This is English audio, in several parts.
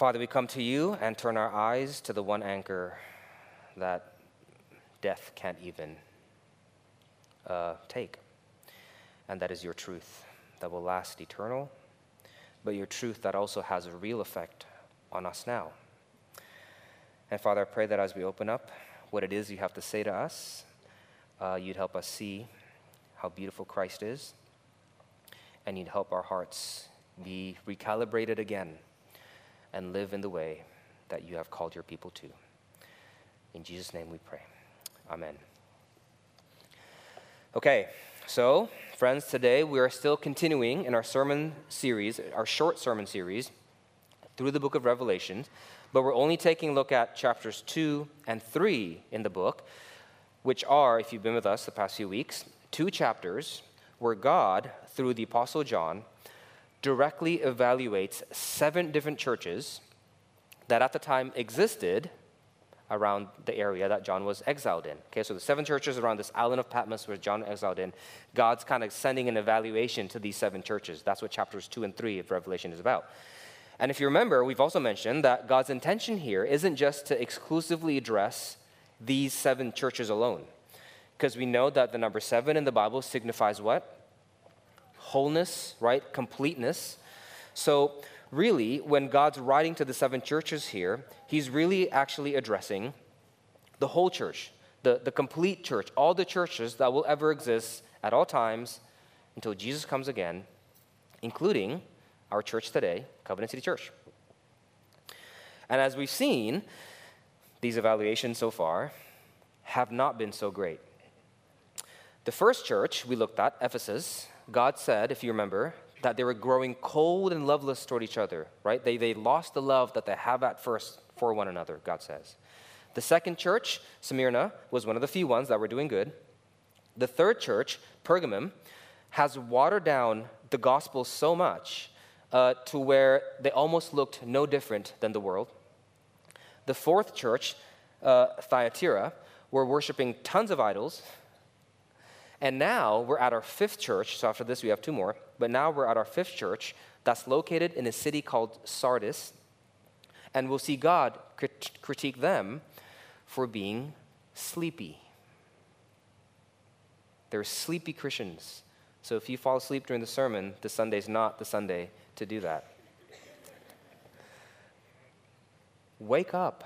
Father, we come to you and turn our eyes to the one anchor that death can't even uh, take, and that is your truth that will last eternal, but your truth that also has a real effect on us now. And Father, I pray that as we open up what it is you have to say to us, uh, you'd help us see how beautiful Christ is, and you'd help our hearts be recalibrated again and live in the way that you have called your people to. In Jesus' name we pray. Amen. Okay, so, friends, today we are still continuing in our sermon series, our short sermon series, through the book of Revelation, but we're only taking a look at chapters 2 and 3 in the book, which are, if you've been with us the past few weeks, two chapters where God, through the Apostle John, directly evaluates seven different churches that at the time existed around the area that John was exiled in. Okay, so the seven churches around this island of Patmos where John exiled in, God's kind of sending an evaluation to these seven churches. That's what chapters two and three of Revelation is about. And if you remember, we've also mentioned that God's intention here isn't just to exclusively address these seven churches alone. Because we know that the number seven in the Bible signifies what? Wholeness, right? Completeness. So really, when God's writing to the seven churches here, he's really actually addressing the whole church, the, the complete church, all the churches that will ever exist at all times until Jesus comes again, including our church today, Covenant City Church. And as we've seen, these evaluations so far have not been so great. The first church we looked at, Ephesus, God said, if you remember, that they were growing cold and loveless toward each other, right? They, they lost the love that they have at first for one another, God says. The second church, Smyrna, was one of the few ones that were doing good. The third church, Pergamum, has watered down the gospel so much uh, to where they almost looked no different than the world. The fourth church, uh, Thyatira, were worshiping tons of idols. And now we're at our fifth church. So after this, we have two more but now we're at our fifth church that's located in a city called Sardis. And we'll see God crit- critique them for being sleepy. They're sleepy Christians. So if you fall asleep during the sermon, the Sunday's not the Sunday to do that. Wake up,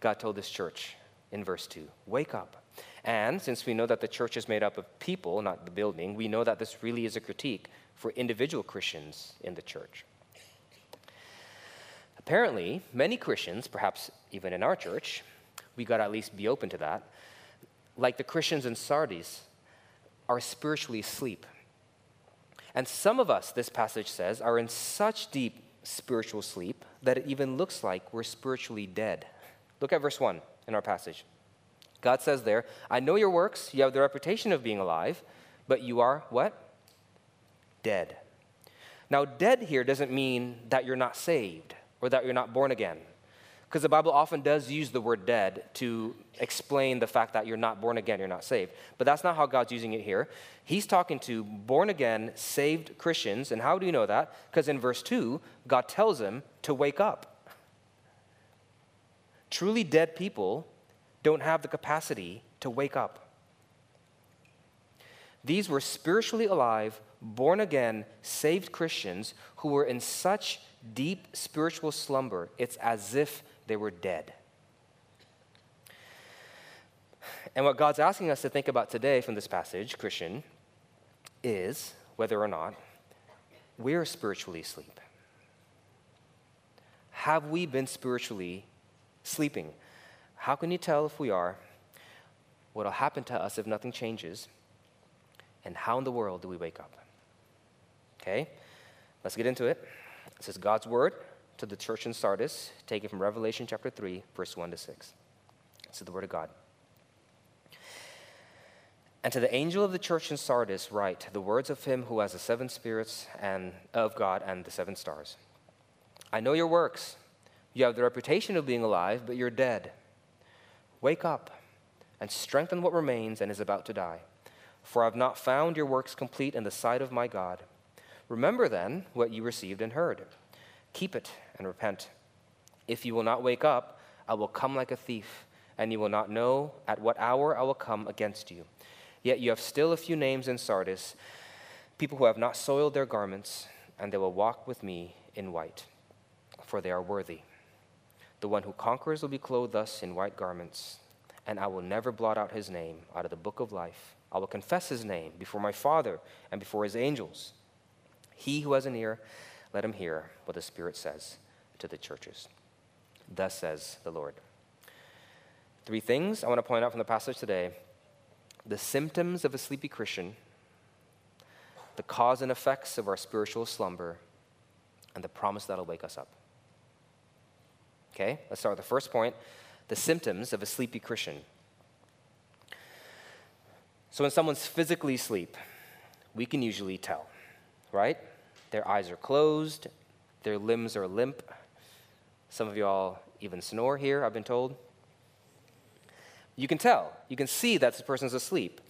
God told this church in verse 2. Wake up. And since we know that the church is made up of people, not the building, we know that this really is a critique for individual Christians in the church. Apparently, many Christians, perhaps even in our church, we got to at least be open to that, like the Christians in Sardis, are spiritually asleep. And some of us, this passage says, are in such deep spiritual sleep that it even looks like we're spiritually dead. Look at verse 1 in our passage. God says there, I know your works. You have the reputation of being alive, but you are what? Dead. Now, dead here doesn't mean that you're not saved or that you're not born again. Because the Bible often does use the word dead to explain the fact that you're not born again, you're not saved. But that's not how God's using it here. He's talking to born again, saved Christians. And how do you know that? Because in verse 2, God tells them to wake up. Truly dead people don't have the capacity to wake up. These were spiritually alive, born again, saved Christians who were in such deep spiritual slumber, it's as if they were dead. And what God's asking us to think about today from this passage, Christian, is whether or not we're spiritually asleep. Have we been spiritually sleeping? How can you tell if we are? What will happen to us if nothing changes? And how in the world do we wake up? Okay, let's get into it. This is God's word to the church in Sardis, taken from Revelation chapter 3, verse 1 to 6. This is the word of God. And to the angel of the church in Sardis, write the words of him who has the seven spirits and of God and the seven stars. I know your works. You have the reputation of being alive, but you're dead. Wake up and strengthen what remains and is about to die. For I have not found your works complete in the sight of my God. Remember then what you received and heard. Keep it and repent. If you will not wake up, I will come like a thief, and you will not know at what hour I will come against you. Yet you have still a few names in Sardis, people who have not soiled their garments, and they will walk with me in white, for they are worthy. The one who conquers will be clothed thus in white garments, and I will never blot out his name out of the book of life. I will confess his name before my Father and before his angels. He who has an ear, let him hear what the Spirit says to the churches. Thus says the Lord. Three things I want to point out from the passage today the symptoms of a sleepy Christian, the cause and effects of our spiritual slumber, and the promise that'll wake us up. Okay, let's start with the first point the symptoms of a sleepy Christian. So, when someone's physically asleep, we can usually tell, right? Their eyes are closed, their limbs are limp. Some of y'all even snore here, I've been told. You can tell, you can see that this person's asleep.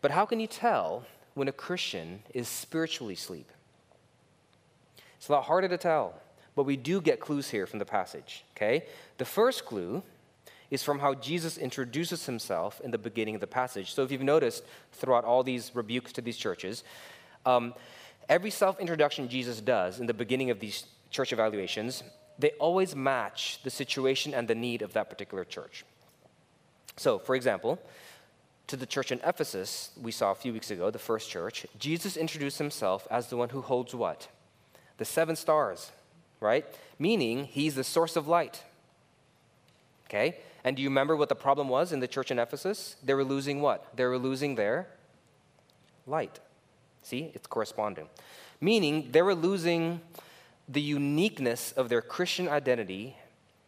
But how can you tell when a Christian is spiritually asleep? It's a lot harder to tell, but we do get clues here from the passage, okay? The first clue is from how Jesus introduces himself in the beginning of the passage. So if you've noticed throughout all these rebukes to these churches, um, every self introduction Jesus does in the beginning of these church evaluations, they always match the situation and the need of that particular church. So, for example, to the church in Ephesus, we saw a few weeks ago, the first church, Jesus introduced himself as the one who holds what? The seven stars, right? Meaning he's the source of light. Okay? And do you remember what the problem was in the church in Ephesus? They were losing what? They were losing their light. See, it's corresponding. Meaning they were losing the uniqueness of their Christian identity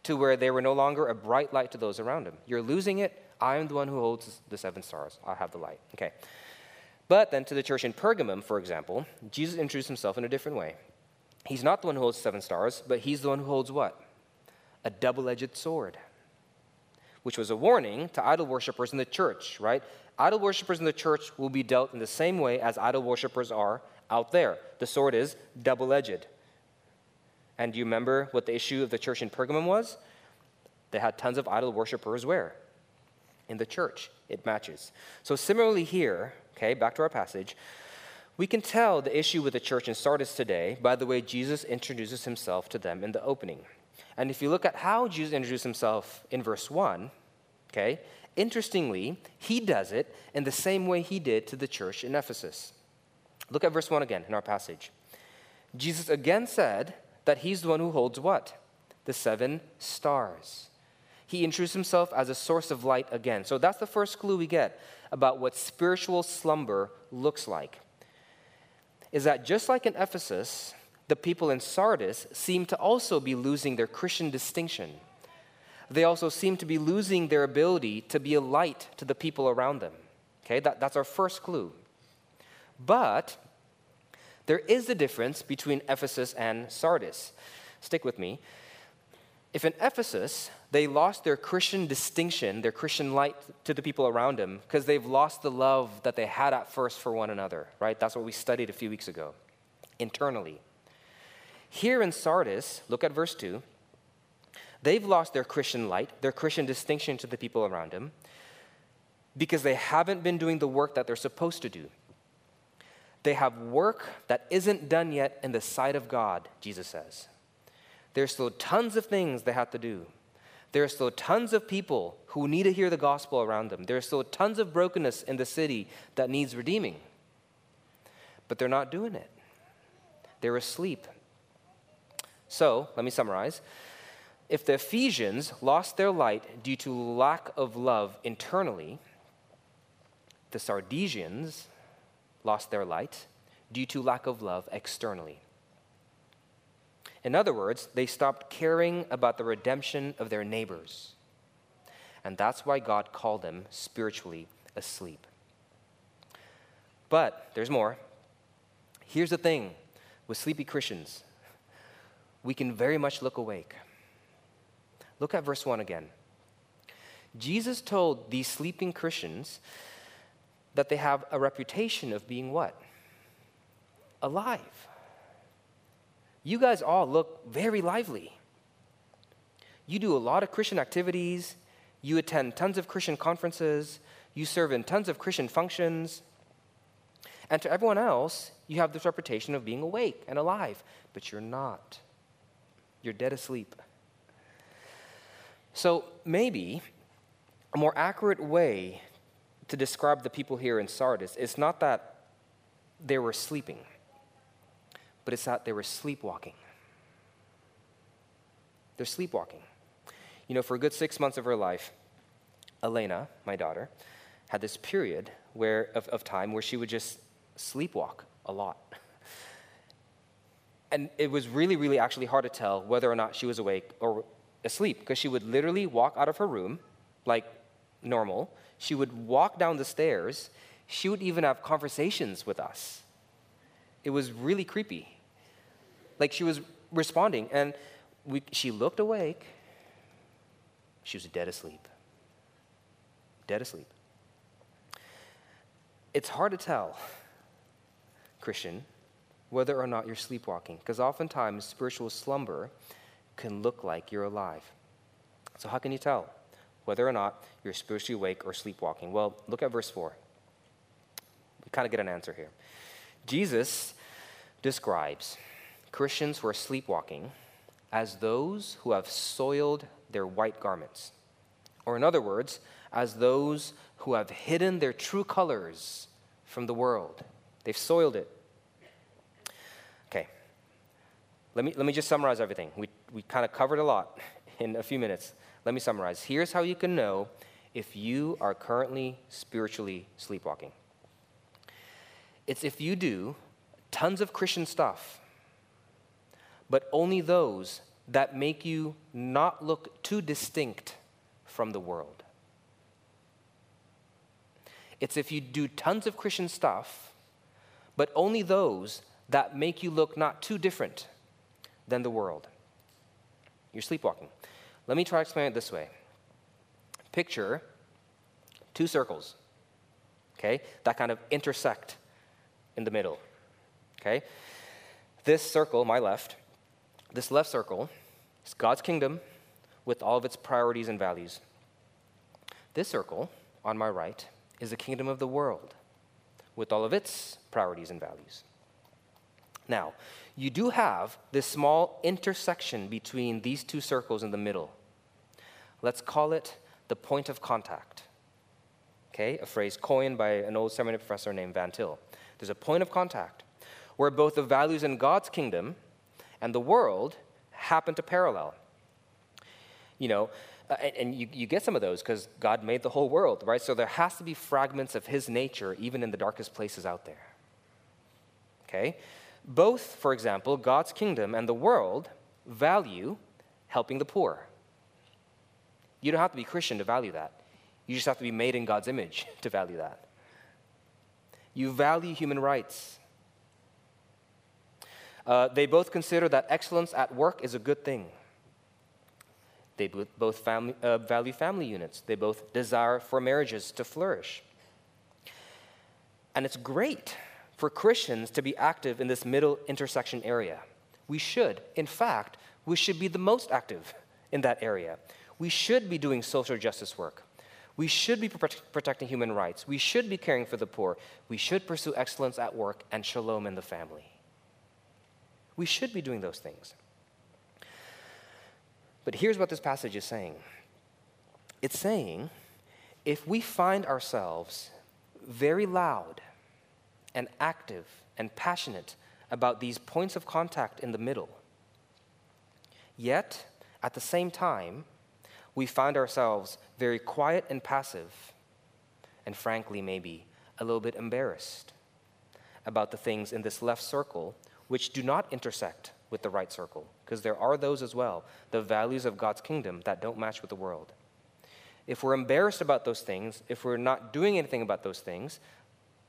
to where they were no longer a bright light to those around them. You're losing it. I am the one who holds the seven stars. I have the light. Okay. But then to the church in Pergamum, for example, Jesus introduced himself in a different way. He's not the one who holds seven stars, but he's the one who holds what? A double edged sword, which was a warning to idol worshippers in the church, right? Idol worshippers in the church will be dealt in the same way as idol worshippers are out there. The sword is double edged. And do you remember what the issue of the church in Pergamum was? They had tons of idol worshippers where? In the church. It matches. So, similarly, here, okay, back to our passage, we can tell the issue with the church in Sardis today by the way Jesus introduces himself to them in the opening. And if you look at how Jesus introduced himself in verse 1, okay, interestingly, he does it in the same way he did to the church in Ephesus. Look at verse 1 again in our passage. Jesus again said, that he's the one who holds what? The seven stars. He introduces himself as a source of light again. So that's the first clue we get about what spiritual slumber looks like. Is that just like in Ephesus, the people in Sardis seem to also be losing their Christian distinction. They also seem to be losing their ability to be a light to the people around them. Okay, that, that's our first clue. But there is a difference between Ephesus and Sardis. Stick with me. If in Ephesus they lost their Christian distinction, their Christian light to the people around them, because they've lost the love that they had at first for one another, right? That's what we studied a few weeks ago, internally. Here in Sardis, look at verse 2. They've lost their Christian light, their Christian distinction to the people around them, because they haven't been doing the work that they're supposed to do. They have work that isn't done yet in the sight of God, Jesus says. There's still tons of things they have to do. There are still tons of people who need to hear the gospel around them. There are still tons of brokenness in the city that needs redeeming. But they're not doing it, they're asleep. So, let me summarize. If the Ephesians lost their light due to lack of love internally, the Sardesians lost their light due to lack of love externally. In other words, they stopped caring about the redemption of their neighbors. And that's why God called them spiritually asleep. But there's more. Here's the thing with sleepy Christians we can very much look awake. Look at verse 1 again. Jesus told these sleeping Christians that they have a reputation of being what? Alive. You guys all look very lively. You do a lot of Christian activities, you attend tons of Christian conferences, you serve in tons of Christian functions. And to everyone else, you have this reputation of being awake and alive, but you're not. You're dead asleep. So maybe a more accurate way to describe the people here in Sardis is not that they were sleeping, but it's that they were sleepwalking. They're sleepwalking. You know, for a good six months of her life, Elena, my daughter, had this period where, of, of time where she would just sleepwalk a lot. And it was really, really actually hard to tell whether or not she was awake or asleep because she would literally walk out of her room like normal. She would walk down the stairs. She would even have conversations with us. It was really creepy. Like she was responding, and we, she looked awake. She was dead asleep. Dead asleep. It's hard to tell, Christian, whether or not you're sleepwalking, because oftentimes spiritual slumber can look like you're alive. So, how can you tell whether or not you're spiritually awake or sleepwalking? Well, look at verse 4. We kind of get an answer here. Jesus describes Christians who are sleepwalking as those who have soiled their white garments. Or, in other words, as those who have hidden their true colors from the world. They've soiled it. Okay, let me, let me just summarize everything. We, we kind of covered a lot in a few minutes. Let me summarize. Here's how you can know if you are currently spiritually sleepwalking it's if you do tons of Christian stuff, but only those that make you not look too distinct from the world. It's if you do tons of Christian stuff, but only those that make you look not too different than the world. You're sleepwalking. Let me try to explain it this way. Picture two circles, okay, that kind of intersect in the middle, okay? This circle, my left, this left circle is God's kingdom with all of its priorities and values. This circle on my right is the kingdom of the world with all of its priorities and values. Now, you do have this small intersection between these two circles in the middle. Let's call it the point of contact. Okay, a phrase coined by an old seminary professor named Van Til. There's a point of contact where both the values in God's kingdom and the world happen to parallel. You know, uh, and, you, you get some of those because God made the whole world, right? So there has to be fragments of his nature even in the darkest places out there. Okay? Both, for example, God's kingdom and the world value helping the poor. You don't have to be Christian to value that. You just have to be made in God's image to value that. You value human rights. Uh, they both consider that excellence at work is a good thing. They both family, uh, value family units. They both desire for marriages to flourish. And it's great for Christians to be active in this middle intersection area. We should. In fact, we should be the most active in that area. We should be doing social justice work. We should be protecting human rights. We should be caring for the poor. We should pursue excellence at work and shalom in the family. We should be doing those things. But here's what this passage is saying it's saying if we find ourselves very loud and active and passionate about these points of contact in the middle, yet at the same time, we find ourselves very quiet and passive, and frankly, maybe a little bit embarrassed about the things in this left circle which do not intersect with the right circle, because there are those as well, the values of God's kingdom that don't match with the world. If we're embarrassed about those things, if we're not doing anything about those things,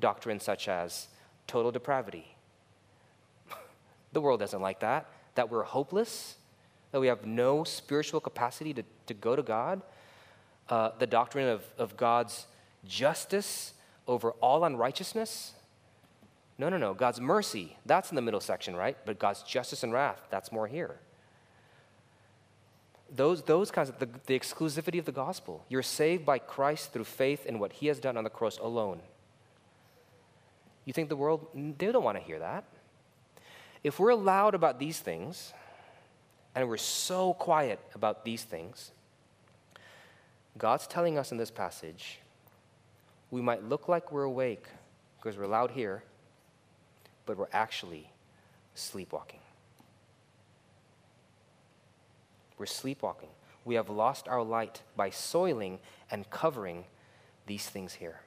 doctrines such as total depravity, the world doesn't like that, that we're hopeless, that we have no spiritual capacity to, to go to God, uh, the doctrine of, of God's justice over all unrighteousness. No, no, no. God's mercy, that's in the middle section, right? But God's justice and wrath, that's more here. Those, those kinds of the, the exclusivity of the gospel. You're saved by Christ through faith in what he has done on the cross alone. You think the world, they don't want to hear that. If we're loud about these things, and we're so quiet about these things, God's telling us in this passage we might look like we're awake because we're loud here, but we're actually sleepwalking. We're sleepwalking. We have lost our light by soiling and covering these things here.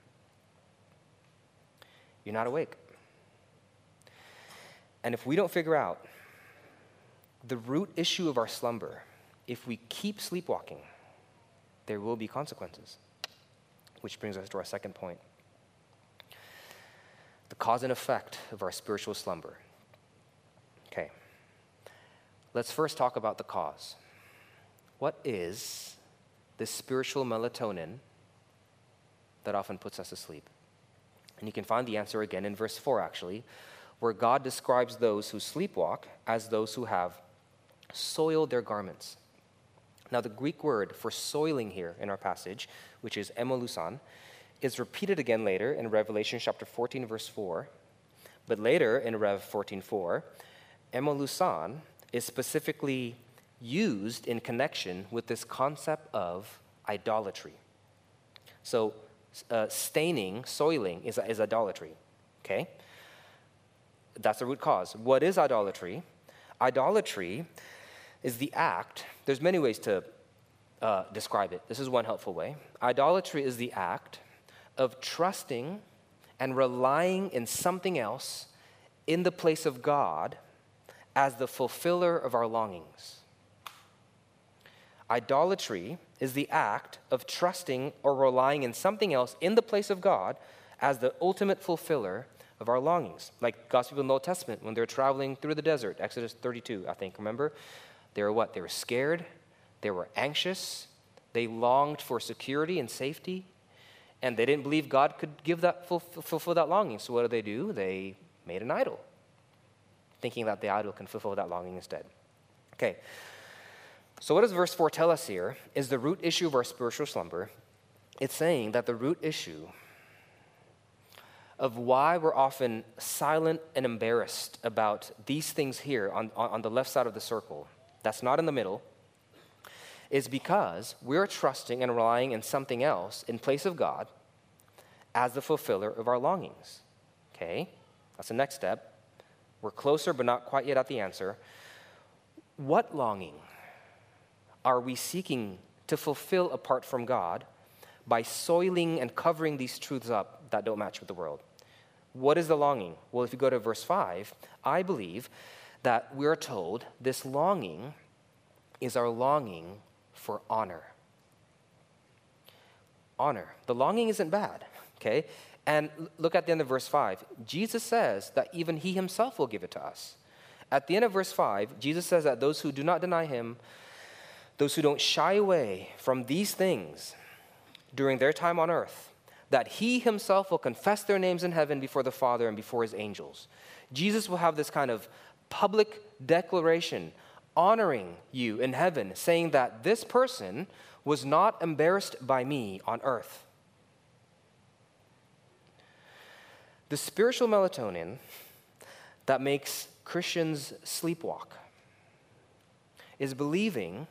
You're not awake. And if we don't figure out the root issue of our slumber, if we keep sleepwalking, there will be consequences. Which brings us to our second point the cause and effect of our spiritual slumber. Okay. Let's first talk about the cause. What is this spiritual melatonin that often puts us asleep? And you can find the answer again in verse 4, actually, where God describes those who sleepwalk as those who have soiled their garments. Now, the Greek word for soiling here in our passage, which is emolusan, is repeated again later in Revelation chapter 14, verse 4. But later in Rev 14:4, emolusan is specifically used in connection with this concept of idolatry. So, uh, staining, soiling is, is idolatry. Okay? That's the root cause. What is idolatry? Idolatry is the act, there's many ways to uh, describe it. This is one helpful way. Idolatry is the act of trusting and relying in something else in the place of God as the fulfiller of our longings. Idolatry is the act of trusting or relying in something else in the place of God as the ultimate fulfiller of our longings. Like God's people in the Old Testament when they're traveling through the desert, Exodus 32, I think, remember? They were what? They were scared, they were anxious, they longed for security and safety, and they didn't believe God could give that fulfill that longing. So what did they do? They made an idol, thinking that the idol can fulfill that longing instead. Okay. So what does verse 4 tell us here is the root issue of our spiritual slumber. It's saying that the root issue of why we're often silent and embarrassed about these things here on, on the left side of the circle, that's not in the middle, is because we're trusting and relying in something else in place of God as the fulfiller of our longings. Okay? That's the next step. We're closer, but not quite yet at the answer. What longing are we seeking to fulfill apart from God by soiling and covering these truths up that don't match with the world. What is the longing? Well, if you go to verse 5, I believe that we're told this longing is our longing for honor. Honor. The longing isn't bad, okay? And look at the end of verse 5. Jesus says that even he himself will give it to us. At the end of verse 5, Jesus says that those who do not deny him, those who don't shy away from these things during their time on earth, that he himself will confess their names in heaven before the Father and before his angels. Jesus will have this kind of public declaration honoring you in heaven, saying that this person was not embarrassed by me on earth. The spiritual melatonin that makes Christians sleepwalk is believing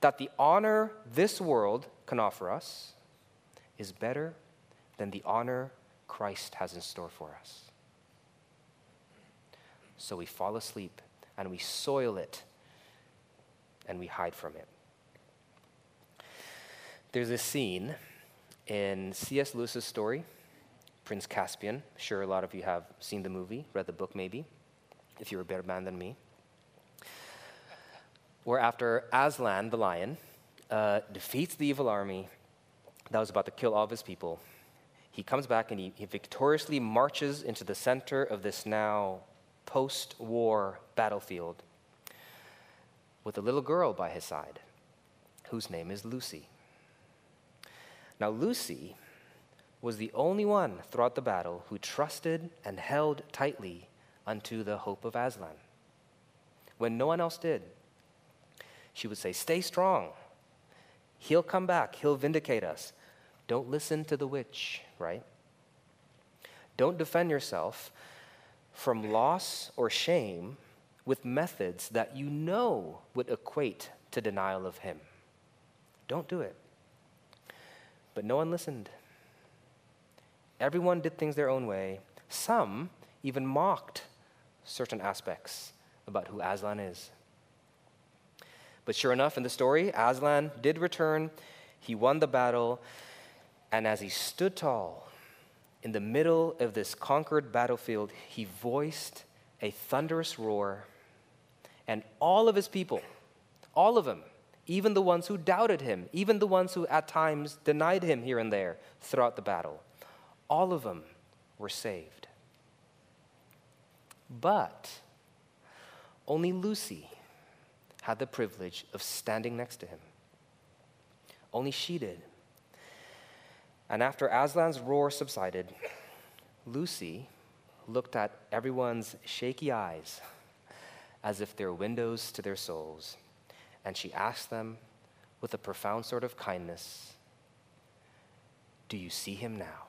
that the honor this world can offer us is better than the honor Christ has in store for us. So we fall asleep and we soil it and we hide from it. There's a scene in C.S. Lewis's story, Prince Caspian. Sure, a lot of you have seen the movie, read the book maybe, if you're a better man than me. Where after Aslan, the lion, uh, defeats the evil army that was about to kill all of his people, he comes back and he, he victoriously marches into the center of this now post war battlefield with a little girl by his side whose name is Lucy. Now, Lucy was the only one throughout the battle who trusted and held tightly unto the hope of Aslan. When no one else did, she would say, Stay strong. He'll come back, he'll vindicate us. Don't listen to the witch, right? Don't defend yourself from loss or shame with methods that you know would equate to denial of Him. Don't do it. But no one listened. Everyone did things their own way. Some even mocked certain aspects about who Aslan is. But sure enough, in the story, Aslan did return. He won the battle. And as he stood tall in the middle of this conquered battlefield, he voiced a thunderous roar. And all of his people, all of them, even the ones who doubted him, even the ones who at times denied him here and there throughout the battle, all of them were saved. But only Lucy had the privilege of standing next to him. Only she did. And after Aslan's roar subsided, Lucy looked at everyone's shaky eyes as if they're windows to their souls, and she asked them with a profound sort of kindness Do you see him now?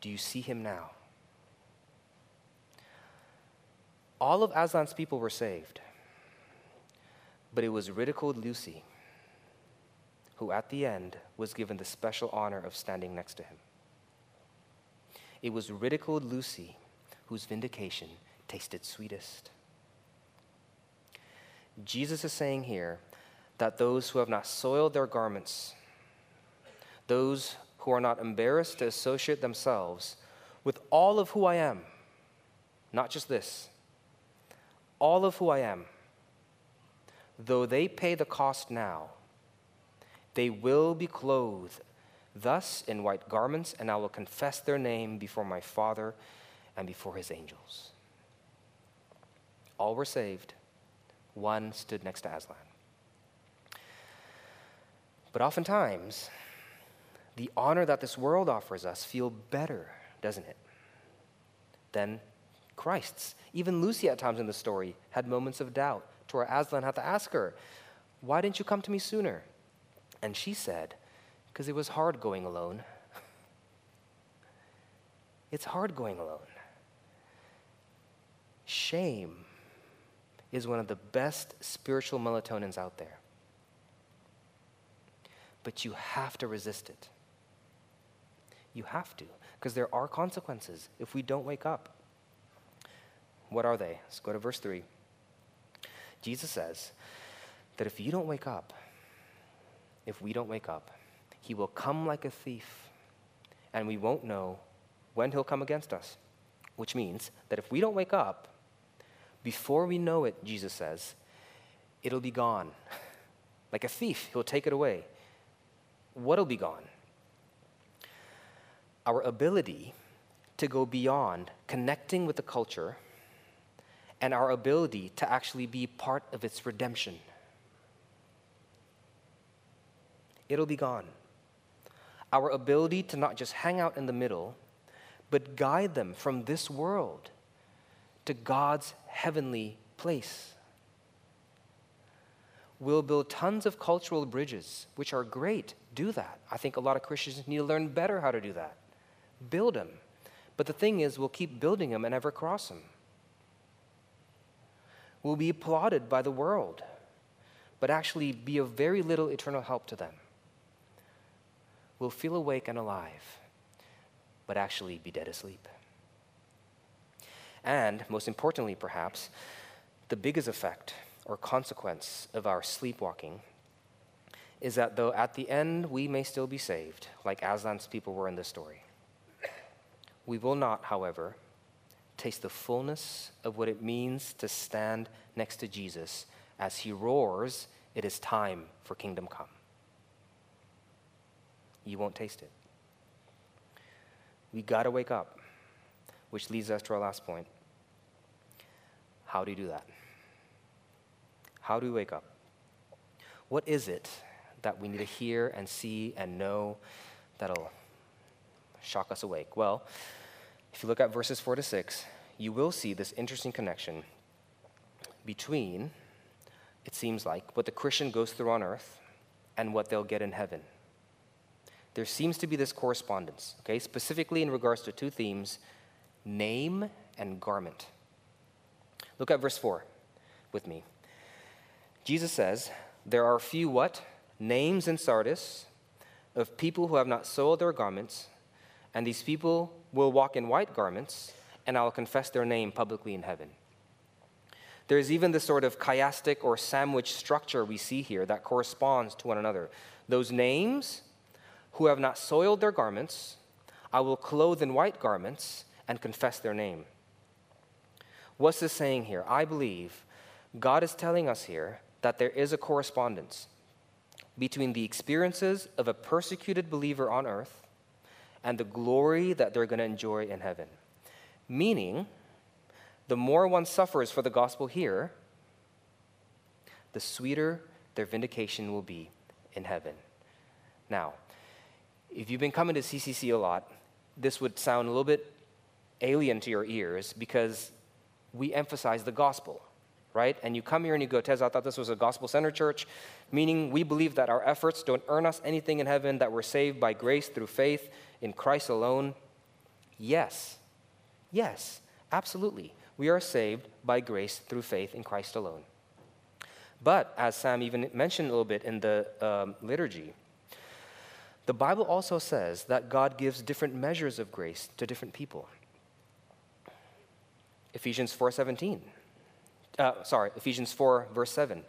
Do you see him now? All of Aslan's people were saved, but it was ridiculed Lucy who at the end was given the special honor of standing next to him. It was ridiculed Lucy whose vindication tasted sweetest. Jesus is saying here that those who have not soiled their garments, those who are not embarrassed to associate themselves with all of who I am, not just this, all of who I am, though they pay the cost now, they will be clothed thus in white garments, and I will confess their name before my Father and before his angels. All were saved. One stood next to Aslan. But oftentimes, the honor that this world offers us feel better, doesn't it, than Christ's. Even Lucy, at times in the story, had moments of doubt to where Aslan had to ask her, Why didn't you come to me sooner? And she said, Because it was hard going alone. it's hard going alone. Shame is one of the best spiritual melatonins out there. But you have to resist it. You have to, because there are consequences if we don't wake up. What are they? Let's go to verse 3. Jesus says that if you don't wake up, if we don't wake up, he will come like a thief, and we won't know when he'll come against us. Which means that if we don't wake up, before we know it, Jesus says, it'll be gone. Like a thief, he'll take it away. What'll be gone? our ability to go beyond connecting with the culture and our ability to actually be part of its redemption. It'll be gone. Our ability to not just hang out in the middle, but guide them from this world to God's heavenly place. We'll build tons of cultural bridges, which are great. Do that. I think a lot of Christians need to learn better how to do that build them. But the thing is, we'll keep building them and never cross them. We'll be applauded by the world, but actually be of very little eternal help to them. We'll feel awake and alive, but actually be dead asleep. And, most importantly, perhaps, the biggest effect or consequence of our sleepwalking is that though at the end we may still be saved, like Aslan's people were in this story, we will not, however, taste the fullness of what it means to stand next to Jesus as he roars, It is time for kingdom come. You won't taste it. We got to wake up, which leads us to our last point. How do you do that? How do we wake up? What is it that we need to hear and see and know that'll shock us awake? Well, if you look at verses 4 to 6, you will see this interesting connection between, it seems like, what the Christian goes through on earth and what they'll get in heaven. There seems to be this correspondence, okay, specifically in regards to two themes name and garment. Look at verse 4 with me. Jesus says, There are few what? Names in Sardis of people who have not soiled their garments, and these people will walk in white garments, and I will confess their name publicly in heaven. There's even this sort of chiastic or sandwich structure we see here that corresponds to one another. Those names who have not soiled their garments, I will clothe in white garments and confess their name. What's this saying here? I believe God is telling us here that there is a correspondence between the experiences of a persecuted believer on earth and the glory that they're going to enjoy in heaven. Meaning, the more one suffers for the gospel here, the sweeter their vindication will be in heaven. Now, if you've been coming to CCC a lot, this would sound a little bit alien to your ears because we emphasize the gospel, right? And you come here and you go, Tez, I thought this was a gospel centered church, meaning we believe that our efforts don't earn us anything in heaven, that we're saved by grace through faith in Christ alone. Yes, yes, absolutely. We are saved by grace through faith in Christ alone. But as Sam even mentioned a little bit in the um, liturgy, the Bible also says that God gives different measures of grace to different people. Ephesians 4:17. Uh, sorry, Ephesians 4 verse 7.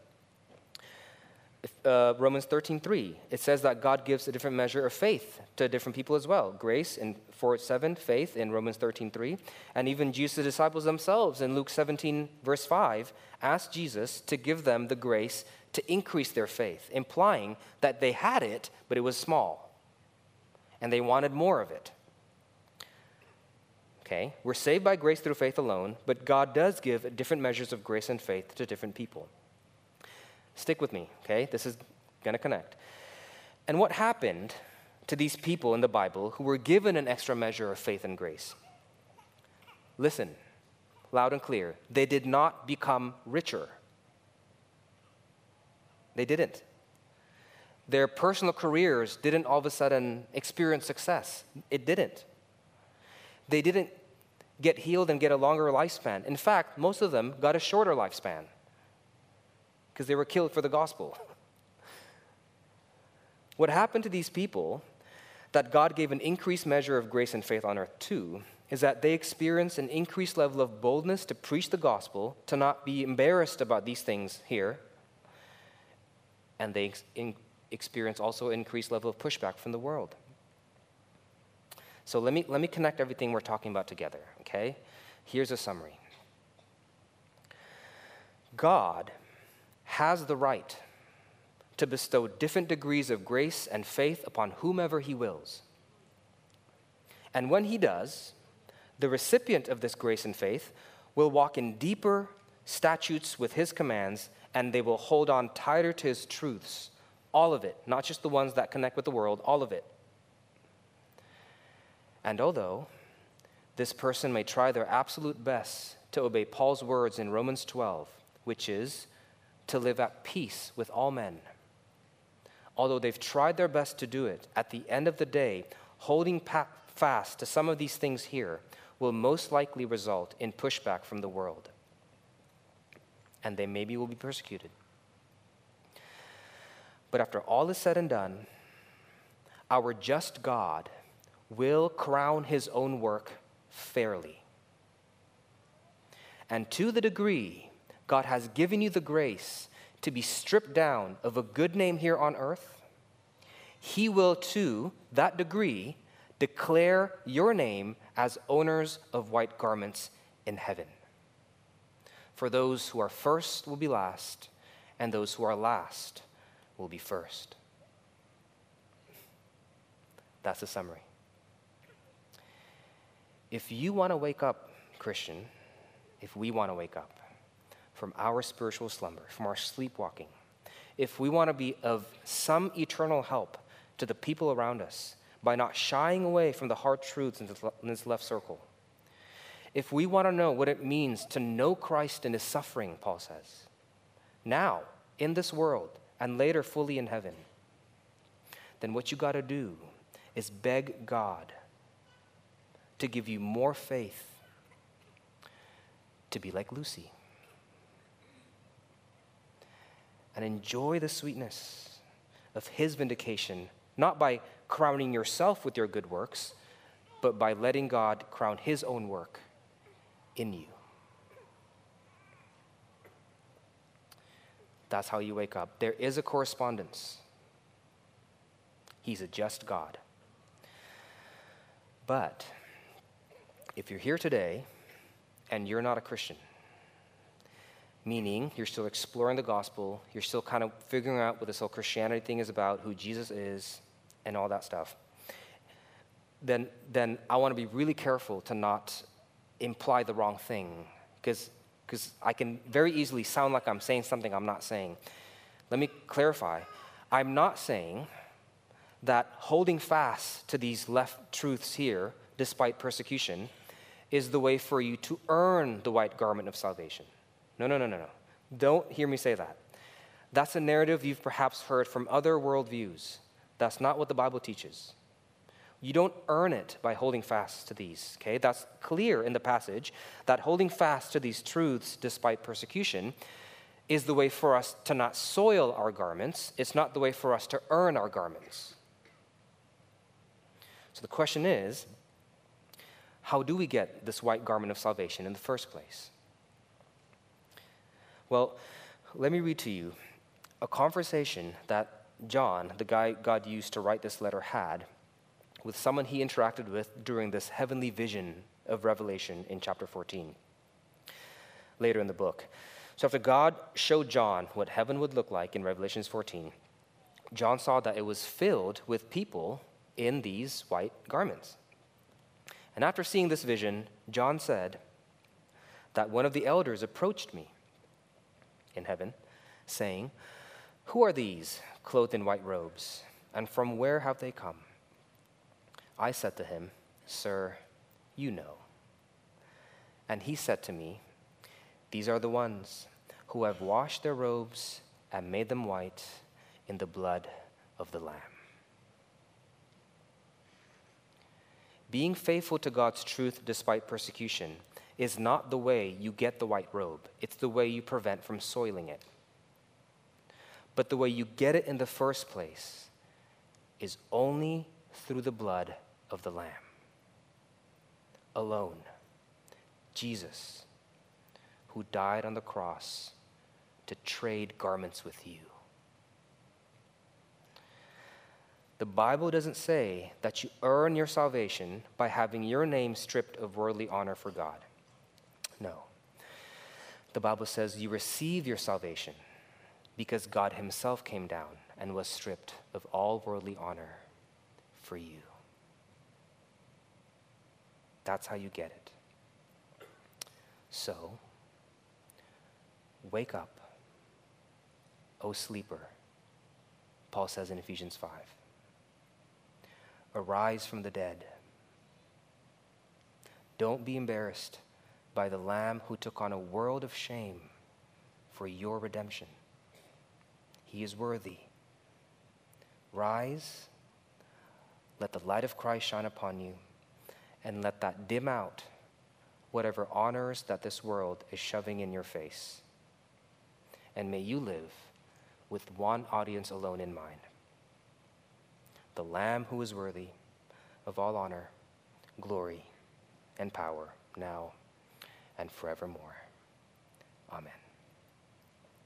Uh, Romans 13:3. It says that God gives a different measure of faith to different people as well. Grace in 4:7, faith in Romans 13:3, and even Jesus' disciples themselves in Luke 17 verse 5 asked Jesus to give them the grace to increase their faith, implying that they had it, but it was small, and they wanted more of it. Okay? We're saved by grace through faith alone, but God does give different measures of grace and faith to different people. Stick with me, okay? This is going to connect. And what happened to these people in the Bible who were given an extra measure of faith and grace? Listen, loud and clear. They did not become richer. They didn't. Their personal careers didn't all of a sudden experience success. It didn't. They didn't get healed and get a longer lifespan. In fact, most of them got a shorter lifespan because they were killed for the gospel. What happened to these people that God gave an increased measure of grace and faith on earth to is that they experienced an increased level of boldness to preach the gospel, to not be embarrassed about these things here, and they ex- experience also increased level of pushback from the world. So let me, let me connect everything we're talking about together, okay? Here's a summary God has the right to bestow different degrees of grace and faith upon whomever he wills. And when he does, the recipient of this grace and faith will walk in deeper statutes with his commands, and they will hold on tighter to his truths. All of it, not just the ones that connect with the world, all of it. And although this person may try their absolute best to obey Paul's words in Romans 12, which is to live at peace with all men, although they've tried their best to do it, at the end of the day, holding pa- fast to some of these things here will most likely result in pushback from the world. And they maybe will be persecuted. But after all is said and done, our just God will crown his own work fairly. And to the degree God has given you the grace to be stripped down of a good name here on earth, he will, to that degree, declare your name as owners of white garments in heaven. For those who are first will be last, and those who are last will be first. That's the summary. If you want to wake up, Christian, if we want to wake up from our spiritual slumber, from our sleepwalking, if we want to be of some eternal help to the people around us by not shying away from the hard truths in this left circle, if we want to know what it means to know Christ in his suffering, Paul says, now, in this world, and later fully in heaven, then what you got to do is beg God to give you more faith to be like Lucy. And enjoy the sweetness of his vindication, not by crowning yourself with your good works, but by letting God crown his own work in you. That's how you wake up. There is a correspondence. He's a just God. But if you're here today and you're not a Christian, meaning you're still exploring the gospel, you're still kind of figuring out what this whole Christianity thing is about, who Jesus is, and all that stuff, then, then I want to be really careful to not imply the wrong thing because I can very easily sound like I'm saying something I'm not saying. Let me clarify. I'm not saying that holding fast to these left truths here, despite persecution, is the way for you to earn the white garment of salvation. No, no, no, no, no. Don't hear me say that. That's a narrative you've perhaps heard from other worldviews. That's not what the Bible teaches. You don't earn it by holding fast to these, okay? That's clear in the passage that holding fast to these truths despite persecution is the way for us to not soil our garments. It's not the way for us to earn our garments. So the question is how do we get this white garment of salvation in the first place? Well, let me read to you a conversation that John, the guy God used to write this letter, had with someone he interacted with during this heavenly vision of Revelation in chapter 14, later in the book. So, after God showed John what heaven would look like in Revelations 14, John saw that it was filled with people in these white garments. And after seeing this vision, John said that one of the elders approached me in heaven, saying, Who are these clothed in white robes, and from where have they come? I said to him, Sir, you know. And he said to me, These are the ones who have washed their robes and made them white in the blood of the Lamb. Being faithful to God's truth despite persecution is not the way you get the white robe, it's the way you prevent from soiling it. But the way you get it in the first place is only through the blood of the Lamb. Alone, Jesus, who died on the cross to trade garments with you. The Bible doesn't say that you earn your salvation by having your name stripped of worldly honor for God. No. The Bible says you receive your salvation because God Himself came down and was stripped of all worldly honor for you. That's how you get it. So, wake up, O sleeper, Paul says in Ephesians 5. Arise from the dead. Don't be embarrassed by the Lamb who took on a world of shame for your redemption. He is worthy. Rise, let the light of Christ shine upon you and let that dim out whatever honors that this world is shoving in your face. And may you live with one audience alone in mind the Lamb who is worthy of all honor, glory, and power now and forevermore. Amen.